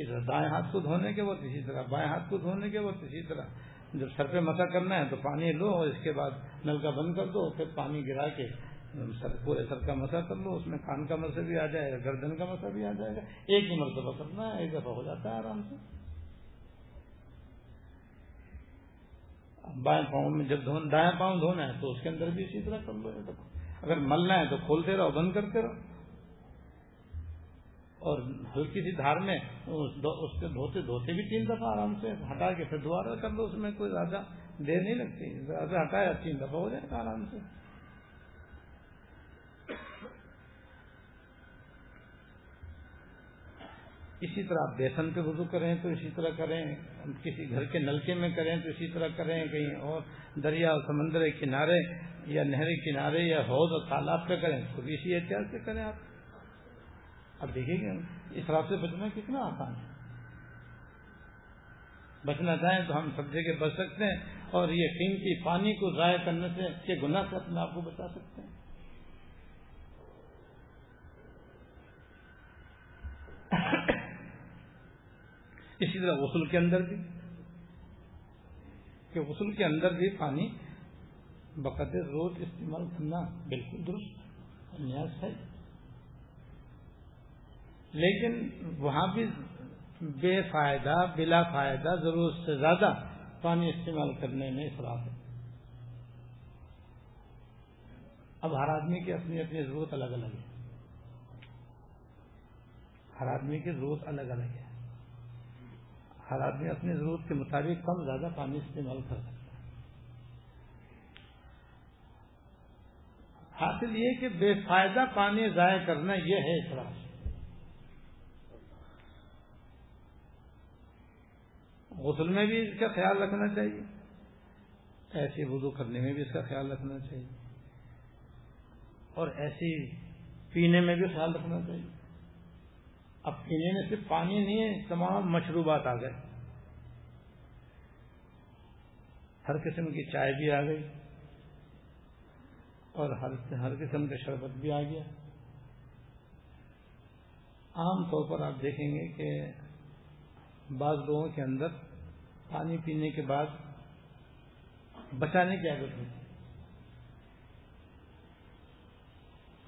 S1: اسی طرح دائیں ہاتھ کو دھونے کے وقت اسی طرح بائیں ہاتھ کو دھونے کے وقت اسی طرح جب سر پہ مسا کرنا ہے تو پانی لو اور اس کے بعد نل کا بند کر دو پھر پانی گرا کے سر پورے سر کا مسا کر لو، اس میں کان کا مسا بھی آ جائے گا، گردن کا مسا بھی آ جائے گا۔ ایک ہی مرتبہ کرنا ہے، ایک دفعہ ہو جاتا ہے آرام سے۔ بائیں پاؤں میں جب دائیں پاؤں دھونا ہے تو اس کے اندر بھی اسی طرح کر لو اگر ملنا ہے تو کھولتے رہو، بند کرتے رہو۔ اور ہلکی سی دھار میں اس کے دھوتے دھوتے بھی تین دفعہ آرام سے ہٹا کے پھر دوبارہ کر لو اس میں کوئی زیادہ دیر نہیں لگتی۔ زیادہ ہٹایا تین دفعہ ہو جائے گا آرام سے۔ اسی طرح آپ بیسن پہ وضو کریں تو اسی طرح کریں، کسی گھر کے نلکے میں کریں تو اسی طرح کریں، کہیں اور دریا اور سمندر کے کنارے یا نہر کنارے یا حوض اور تالاب پہ کریں تو بھی اسی احتیاط سے کریں آپ۔ اب دیکھیں گے اس سے بچنا کتنا آسان ہے۔ بچنا چاہیں تو ہم سب جگہ بچ سکتے ہیں اور یہ قیمتی پانی کو ضائع کرنے سے کے گناہ سے اپنے آپ کو بچا سکتے ہیں۔ اسی طرح غسل کے اندر بھی۔ کہ غسل کے اندر بھی پانی بقدر روز استعمال کرنا بالکل درست نیاز ہے۔ لیکن وہاں بھی بے فائدہ، بلا فائدہ، ضرورت سے زیادہ پانی استعمال کرنے میں اصراف ہے۔ اب ہر آدمی کی اپنی اپنی ضرورت الگ الگ ہے۔ ہر آدمی کی ضرورت الگ الگ ہے۔ ہر آدمی اپنی ضرورت کے مطابق کم زیادہ پانی استعمال کر سکتا ہے۔ حاصل یہ کہ بے فائدہ پانی ضائع کرنا یہ ہے اخراج غسل میں بھی اس کا خیال رکھنا چاہیے۔ ایسے وضو کرنے میں بھی اس کا خیال رکھنا چاہیے۔ اور ایسی پینے میں بھی خیال رکھنا چاہیے۔ اب پینے میں صرف پانی نہیں ہے، تمام مشروبات آ گئے۔ ہر قسم کی چائے بھی آ گئی۔ اور ہر ہر قسم کے شربت بھی آ گیا۔ عام طور پر آپ دیکھیں گے کہ بعض لوگوں کے اندر پانی پینے کے بعد بچانے کی عادت ہوتی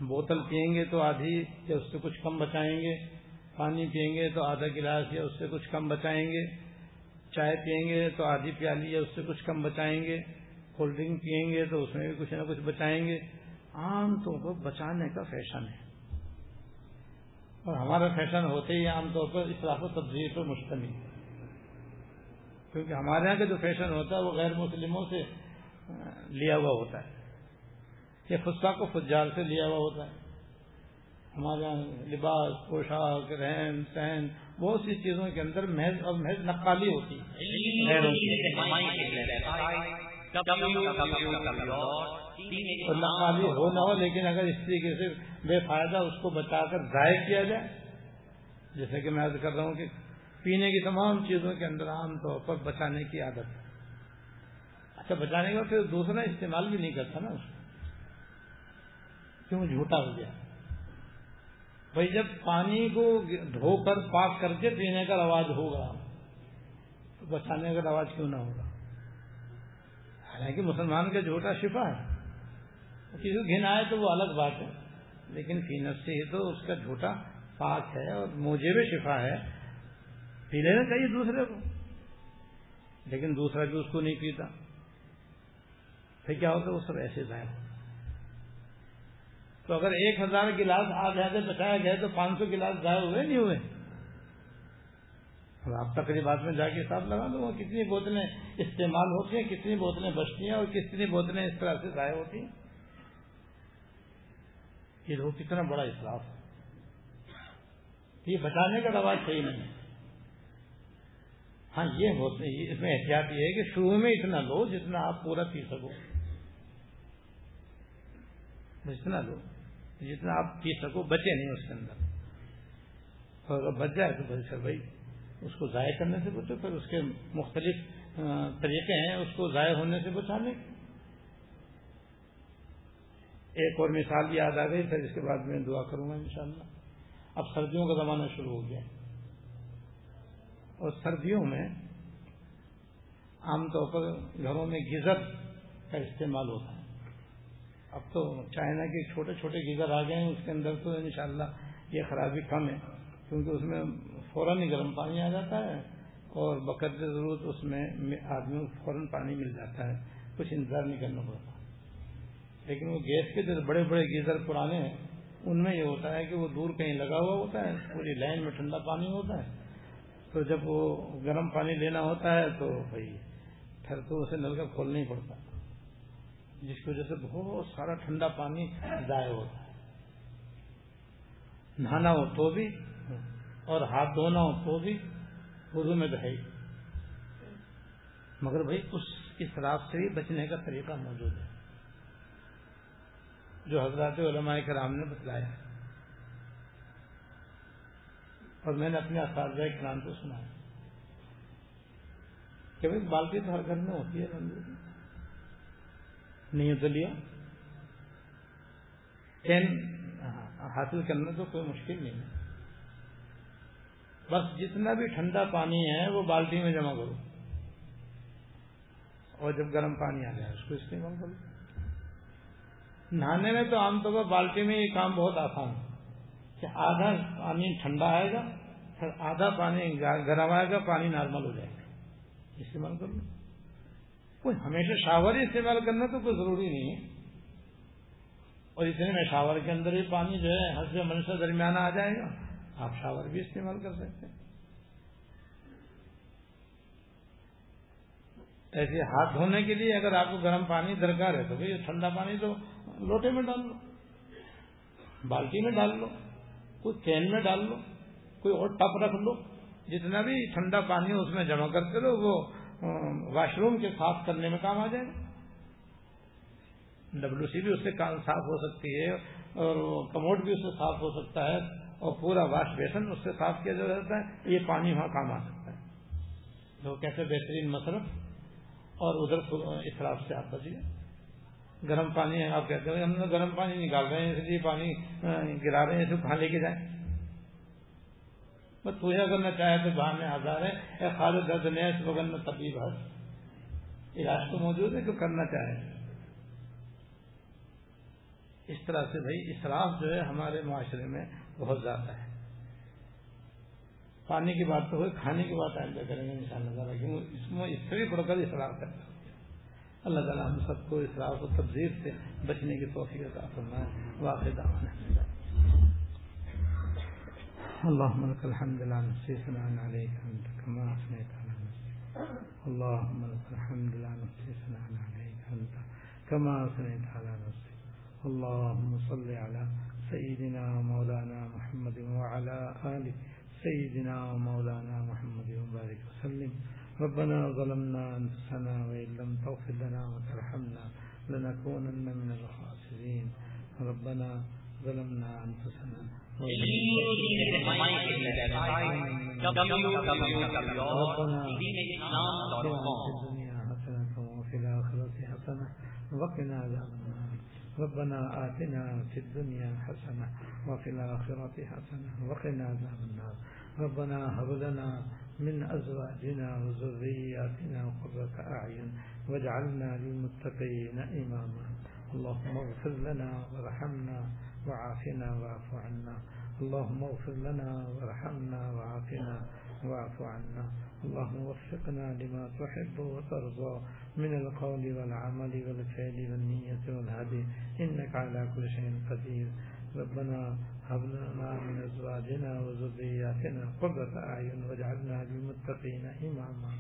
S1: بوتل پئیں گے تو آدھی یا اس سے کچھ کم بچائیں گے، پانی پئیں گے تو آدھا گلاس یا اس سے کچھ کم بچائیں گے، چائے پئیں گے تو آدھی پیالی یا اس سے کچھ کم بچائیں گے، کولڈ ڈرنک پئیں گے تو اس میں بھی کچھ نہ کچھ بچائیں گے۔ عام طور پر بچانے کا فیشن ہے۔ اور ہمارا فیشن ہوتے ہی عام طور پر اصلاف و تبدیلی پر مشتمل ہے۔ کیونکہ ہمارے یہاں کا جو فیشن ہوتا ہے وہ غیر مسلموں سے لیا ہوا ہوتا ہے۔ یہ خسا کو فجار سے لیا ہوا ہوتا ہے۔ ہمارے یہاں لباس پوشاک رہن سہن بہت سی چیزوں کے اندر محض اور محض نقالی ہوتی ہے نقالی ہو نہ ہو لیکن اگر اس طریقے سے بے فائدہ اس کو بچا کر ضائع کیا جائے جیسے کہ میں کر رہا ہوں کہ پینے کی تمام چیزوں کے اندر عام طور پر بچانے کی عادت ہے۔ اچھا بچانے کا پھر دوسرا استعمال بھی نہیں کرتا نا اس کو کیوں؟ جھوٹا ہو گیا۔ بھائی، جب پانی کو دھو کر پاک کر کے پینے کا رواج ہوگا، تو بچانے کا رواج کیوں نہ ہوگا؟ حالانکہ مسلمان کا جھوٹا شفا ہے۔ کسی کو گھن آئے تو وہ الگ بات ہے، لیکن فینس سے ہی تو اس کا جھوٹا پاک ہے اور موجے بھی شفا ہے۔ پی لینا چاہیے دوسرے کو۔ لیکن دوسرا بھی اس کو نہیں پیتا۔ پھر کیا ہوتا ہے؟ وہ سب ایسے ضائع ہوتا تو اگر ایک ہزار گلاس آ جاتے بچایا گئے تو پانچ سو گلاس ضائع ہوئے نہیں ہوئے؟ آپ تقریبات میں جا کے حساب لگا دوں کتنی بوتلیں استعمال ہوتی ہیں، کتنی بوتلیں بچتی ہیں اور کتنی بوتلیں اس طرح سے ضائع ہوتی ہیں۔ یہ وہ کتنا بڑا اصلاف ہے۔ یہ بچانے کا رواج صحیح نہیں ہے۔ ہاں یہ ہوتے اس میں احتیاط یہ ہے کہ شروع میں اتنا لو جتنا آپ پورا پی سکو۔ جتنا لو، جتنا آپ پی سکو، بچے نہیں اس کے اندر۔ اور اگر بچ جائے تو بھائی بھائی، اس کو ضائع کرنے سے بچو، پھر اس کے مختلف طریقے ہیں، اس کو ضائع ہونے سے بچانے کے ایک اور مثال یاد آ گئی، پھر اس کے بعد میں دعا کروں گا انشاءاللہ۔ اب سردیوں کا زمانہ شروع ہو گیا۔ اور سردیوں میں عام طور پر گھروں میں گیزر کا استعمال ہوتا ہے۔ اب تو چائنا کے چھوٹے چھوٹے گیزر آ گئے ہیں، اس کے اندر تو انشاءاللہ یہ خرابی کم ہے، کیونکہ اس میں فوراً ہی گرم پانی آ جاتا ہے اور بقد ضرورت اس میں آدمی کو فوراً پانی مل جاتا ہے، کچھ انتظار نہیں کرنا پڑتا۔ لیکن وہ گیس کے جو بڑے بڑے گیزر پرانے ہیں، ان میں یہ ہوتا ہے کہ وہ دور کہیں لگا ہوا ہوتا ہے، پوری لائن میں ٹھنڈا پانی ہوتا ہے۔ تو جب وہ گرم پانی لینا ہوتا ہے تو بھائی پھر تو اسے نل کا کھولنا ہی پڑتا جس کی وجہ سے بہت سارا ٹھنڈا پانی ضائع ہوتا ہے۔ نہانا ہو تو بھی اور ہاتھ دھونا ہو تو بھی اردو میں تو ہے مگر بھائی اس اسراف سے ہی بچنے کا طریقہ موجود ہے۔ جو حضرات علماء کرام نے بتلایا ہے۔ اور میں نے اپنے اساتذہ کرام کو سنا ہے۔ کہ بھائی بالٹی تو ہر گھر میں ہوتی ہے نہیں تو لیا۔ ٹین ہاں، حاصل کرنا تو کوئی مشکل نہیں ہے۔ بس جتنا بھی ٹھنڈا پانی ہے، وہ بالٹی میں جمع کرو۔ اور جب گرم پانی آ جائے، اس کو استعمال کرو۔ نہانے میں تو عام طور پر بالٹی میں یہ کام بہت آسان ہے۔ کہ آدھا پانی ٹھنڈا آئے گا، پھر آدھا پانی گرم آئے گا، پانی نارمل ہو جائے گا۔ استعمال کر لو کوئی ہمیشہ شاور ہی استعمال کرنا تو کوئی ضروری نہیں ہے۔ اور اتنے میں شاور کے اندر ہی پانی جو ہے ہر سے منشا درمیان آ جائے گا۔ آپ شاور بھی استعمال کر سکتے ہیں۔ ایسے ہاتھ دھونے کے لیے اگر آپ کو گرم پانی درکار ہے تو بھائی ٹھنڈا پانی تو لوٹے میں ڈال لو، بالٹی میں ڈال لو۔ کوئی کین میں ڈال لو، کوئی اور ٹپ رکھ لو، جتنا بھی ٹھنڈا پانی اس میں جمع کرتے رہو، وہ واش روم کے صاف کرنے میں کام آ جائے گا۔ ڈبلو سی بھی اس سے صاف ہو سکتی ہے اور کموڈ بھی اس سے صاف ہو سکتا ہے اور پورا واش بیسن اس سے صاف کیا جاتا ہے۔ یہ پانی وہاں کام آ سکتا ہے۔ تو کیسے بہترین مصرف؟ اور ادھر اخراف سے آپ بچیے گرم پانی ہے، آپ کہتے ہیں ہم نے گرم پانی نکال رہے ہیں، اس لیے پانی گرا رہے ہیں اسے کہاں لے کے جائیں۔ بس پوجا کرنا چاہے تو بہانے آزار ہے خالد درد نیس بغل میں طبیب ہے علاج تو موجود ہے کہ کرنا چاہے۔ اس طرح سے بھائی، اسراف جو ہے ہمارے معاشرے میں بہت زیادہ ہے۔ پانی کی بات تو ہوئی، کھانے کی بات آئندہ کریں گے ان شاء اللہ اس میں اس سے بھی پڑھ کر اسراف کرتا ہوں۔ اللہ تعالیٰ ہم سب کو اسراف و تبدیل سے بچنے کی توفیق عطا فرمائے. واقع دعوانا. اللهم لك الحمد لا نحصي ثناء عليك انت كما اثنيت على نفسك اللهم لك الحمد لا نحصي ثناء عليك انت كما اثنيت على نفسك اللهم صل على سيدنا مولانا محمد وعلى ال سيدنا مولانا محمد ربنا ظلمنا أنفسنا وإن لم تغفر لنا وترحمنا لنكونن من الخاسرين. ربنا ظلمنا لنا
S2: www.dinislam.com
S1: وفي الآخرة حسنة وقنا عذاب النار ربنا آتنا في الدنيا حسنة وفي الآخرة حسنة وقنا عذاب النار ربنا هب لنا من أزواجنا وذرياتنا قرة أعين واجعلنا للمتقين إماما. اللهم اغفر لنا وارحمنا وعافنا واعف عنا. اللهم اغفر لنا وارحمنا وعافنا واعف عنا. اللهم وفقنا لما تحب وترضى من القول والعمل والفعل والنية والهدي. إنك على كل شيء قدير. ربنا هب لنا من أزواجنا وذرياتنا قرة أعين واجعلنا للمتقين إماما.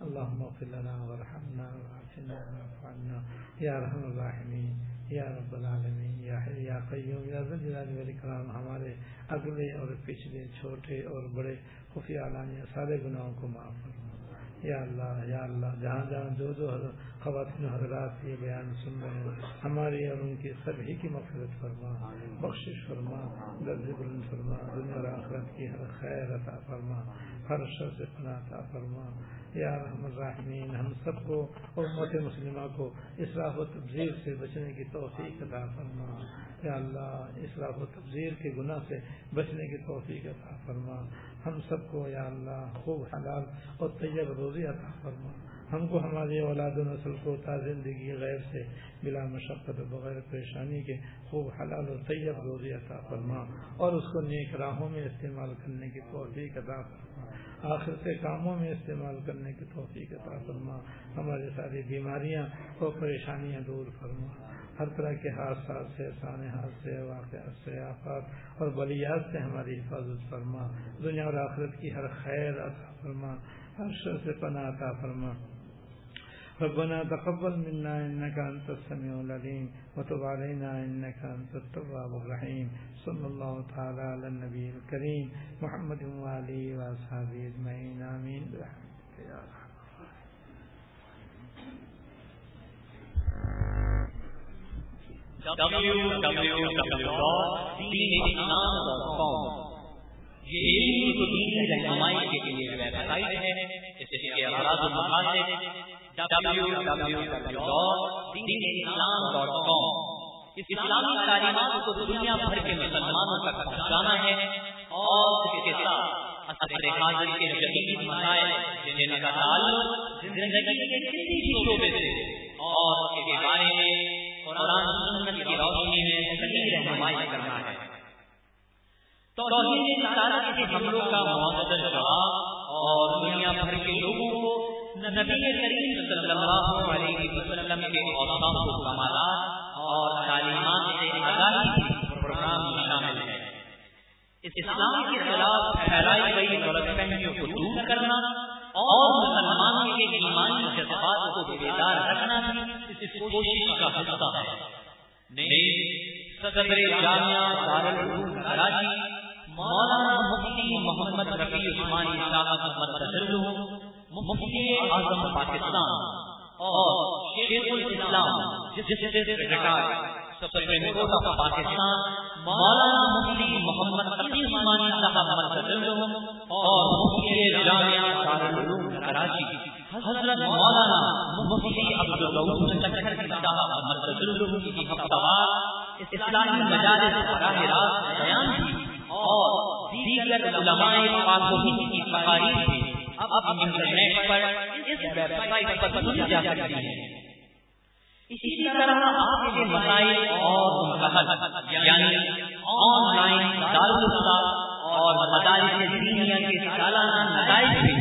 S1: اللهم اغفر لنا وارحمنا وعافنا واعف عنا. يا ارحم الراحمين. یا رب العالمین یا حی یا قیوم یا ذل جلال والاکرام ہمارے اگلے اور پچھلے چھوٹے اور بڑے خفیہ علانیہ سارے گناہوں کو معاف فرما۔ یا اللہ یا اللہ، جہاں جہاں جو جو خواتین حضرات یہ بیان سن رہے ہیں۔ ہماری اور ان کی سبھی کی مغفرت فرما، بخشش فرما درج بلند فرما، دنیا آخرت کی ہر خیر عطا فرما، ہر شر سے پناہ عطا فرما۔ یا رحم الرحمین، ہم سب کو، امت مسلمہ کو اصلاح و تبذیر سے بچنے کی توفیق عطا فرما۔ یا اللہ اصلاح و تبذیر کے گناہ سے بچنے کی توفیق عطا فرما۔ ہم سب کو، یا اللہ، خوب حلال اور طیب روزی عطا فرما۔ ہم کو ہماری اولاد و نسل کو تا زندگی غیر سے بلا مشقت و بغیر پریشانی کے خوب حلال اور طیب روزی عطا فرما اور اس کو نیک راہوں میں استعمال کرنے کی توفیق عطا فرما۔ آخر سے کاموں میں استعمال کرنے کی توفیق عطا فرما۔ ہماری ساری بیماریاں اور پریشانیاں دور فرما۔ ہر طرح کے حادثات سے سانحات سے، واقعات سے، آفات اور بلیات سے ہماری حفاظت فرما۔ دنیا اور آخرت کی ہر خیر عطا فرما۔ ہر شر سے پناہ عطا فرما۔ ربنا تقبل منا انك انت السميع العليم وتب علينا انك انت التواب الرحيم صلى الله تعالى على النبي الكريم محمد وعلي واصحابه اجمعين امين برحمتك يا رب
S2: www.dinislam.com یہ علم کو رہنمائی کے لیے ویب سائٹ ہے اسلامی تعلیمات کو دنیا بھر کے مسلمانوں تک پہنچانا ہے اور اس کے ساتھ اثر حاضر کے جدید مسائل جن کا تعلق زندگی کے کسی بھی شعبے سے اور اس کے بارے میں قرآن سنت کی روشنی میں صحیح رہنمائی کرنا ہے توحید رسالت کے حملوں کا معتدل جواب اور دنیا بھر کے لوگوں کو نبی کریم صلی اللہ علیہ وسلم کے اوصاف و کمالات اور تعلیمات سے آگاہی پروگرام شامل ہے اسلام کے خلاف پھیلائی گئی غلط فہمیوں کو دور کرنا اور مسلمانوں کے ایمانی جذبات کو بیدار رکھنا بھی اس کوشش کا حصہ ہے۔ صدر جامعہ دارالعلوم کراچی مولانا مفتی محمد رفیع عثمانی صاحب احمد مفتی اعظم پاکستان اور شیخ الاسلام جس سے retire Supreme Court of Pakistan Maulana Mufti Muhammad Rafi Usmani صاحب احمد اور مفتی جامعہ دارالعلوم کراچی حضرت مولانا مفتی عبد الرؤوف الغفور صاحب احمد کی ہفتہ وار اسلامی مجالس براہ راست بیان کی اور دیگر علماء پاک کی تقاریر بھی اب انٹرنیٹ پر اس ویب سائٹ پر سنی جا سکتی ہے اسی طرح آپ کے مسائل اور یعنی آن لائن دارالفتا اور مدارس دینیا کے سالانہ نتائج بھی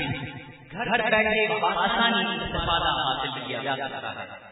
S2: گھر بیٹھے آسانی استفادہ حاصل کیا جا سکتا ہے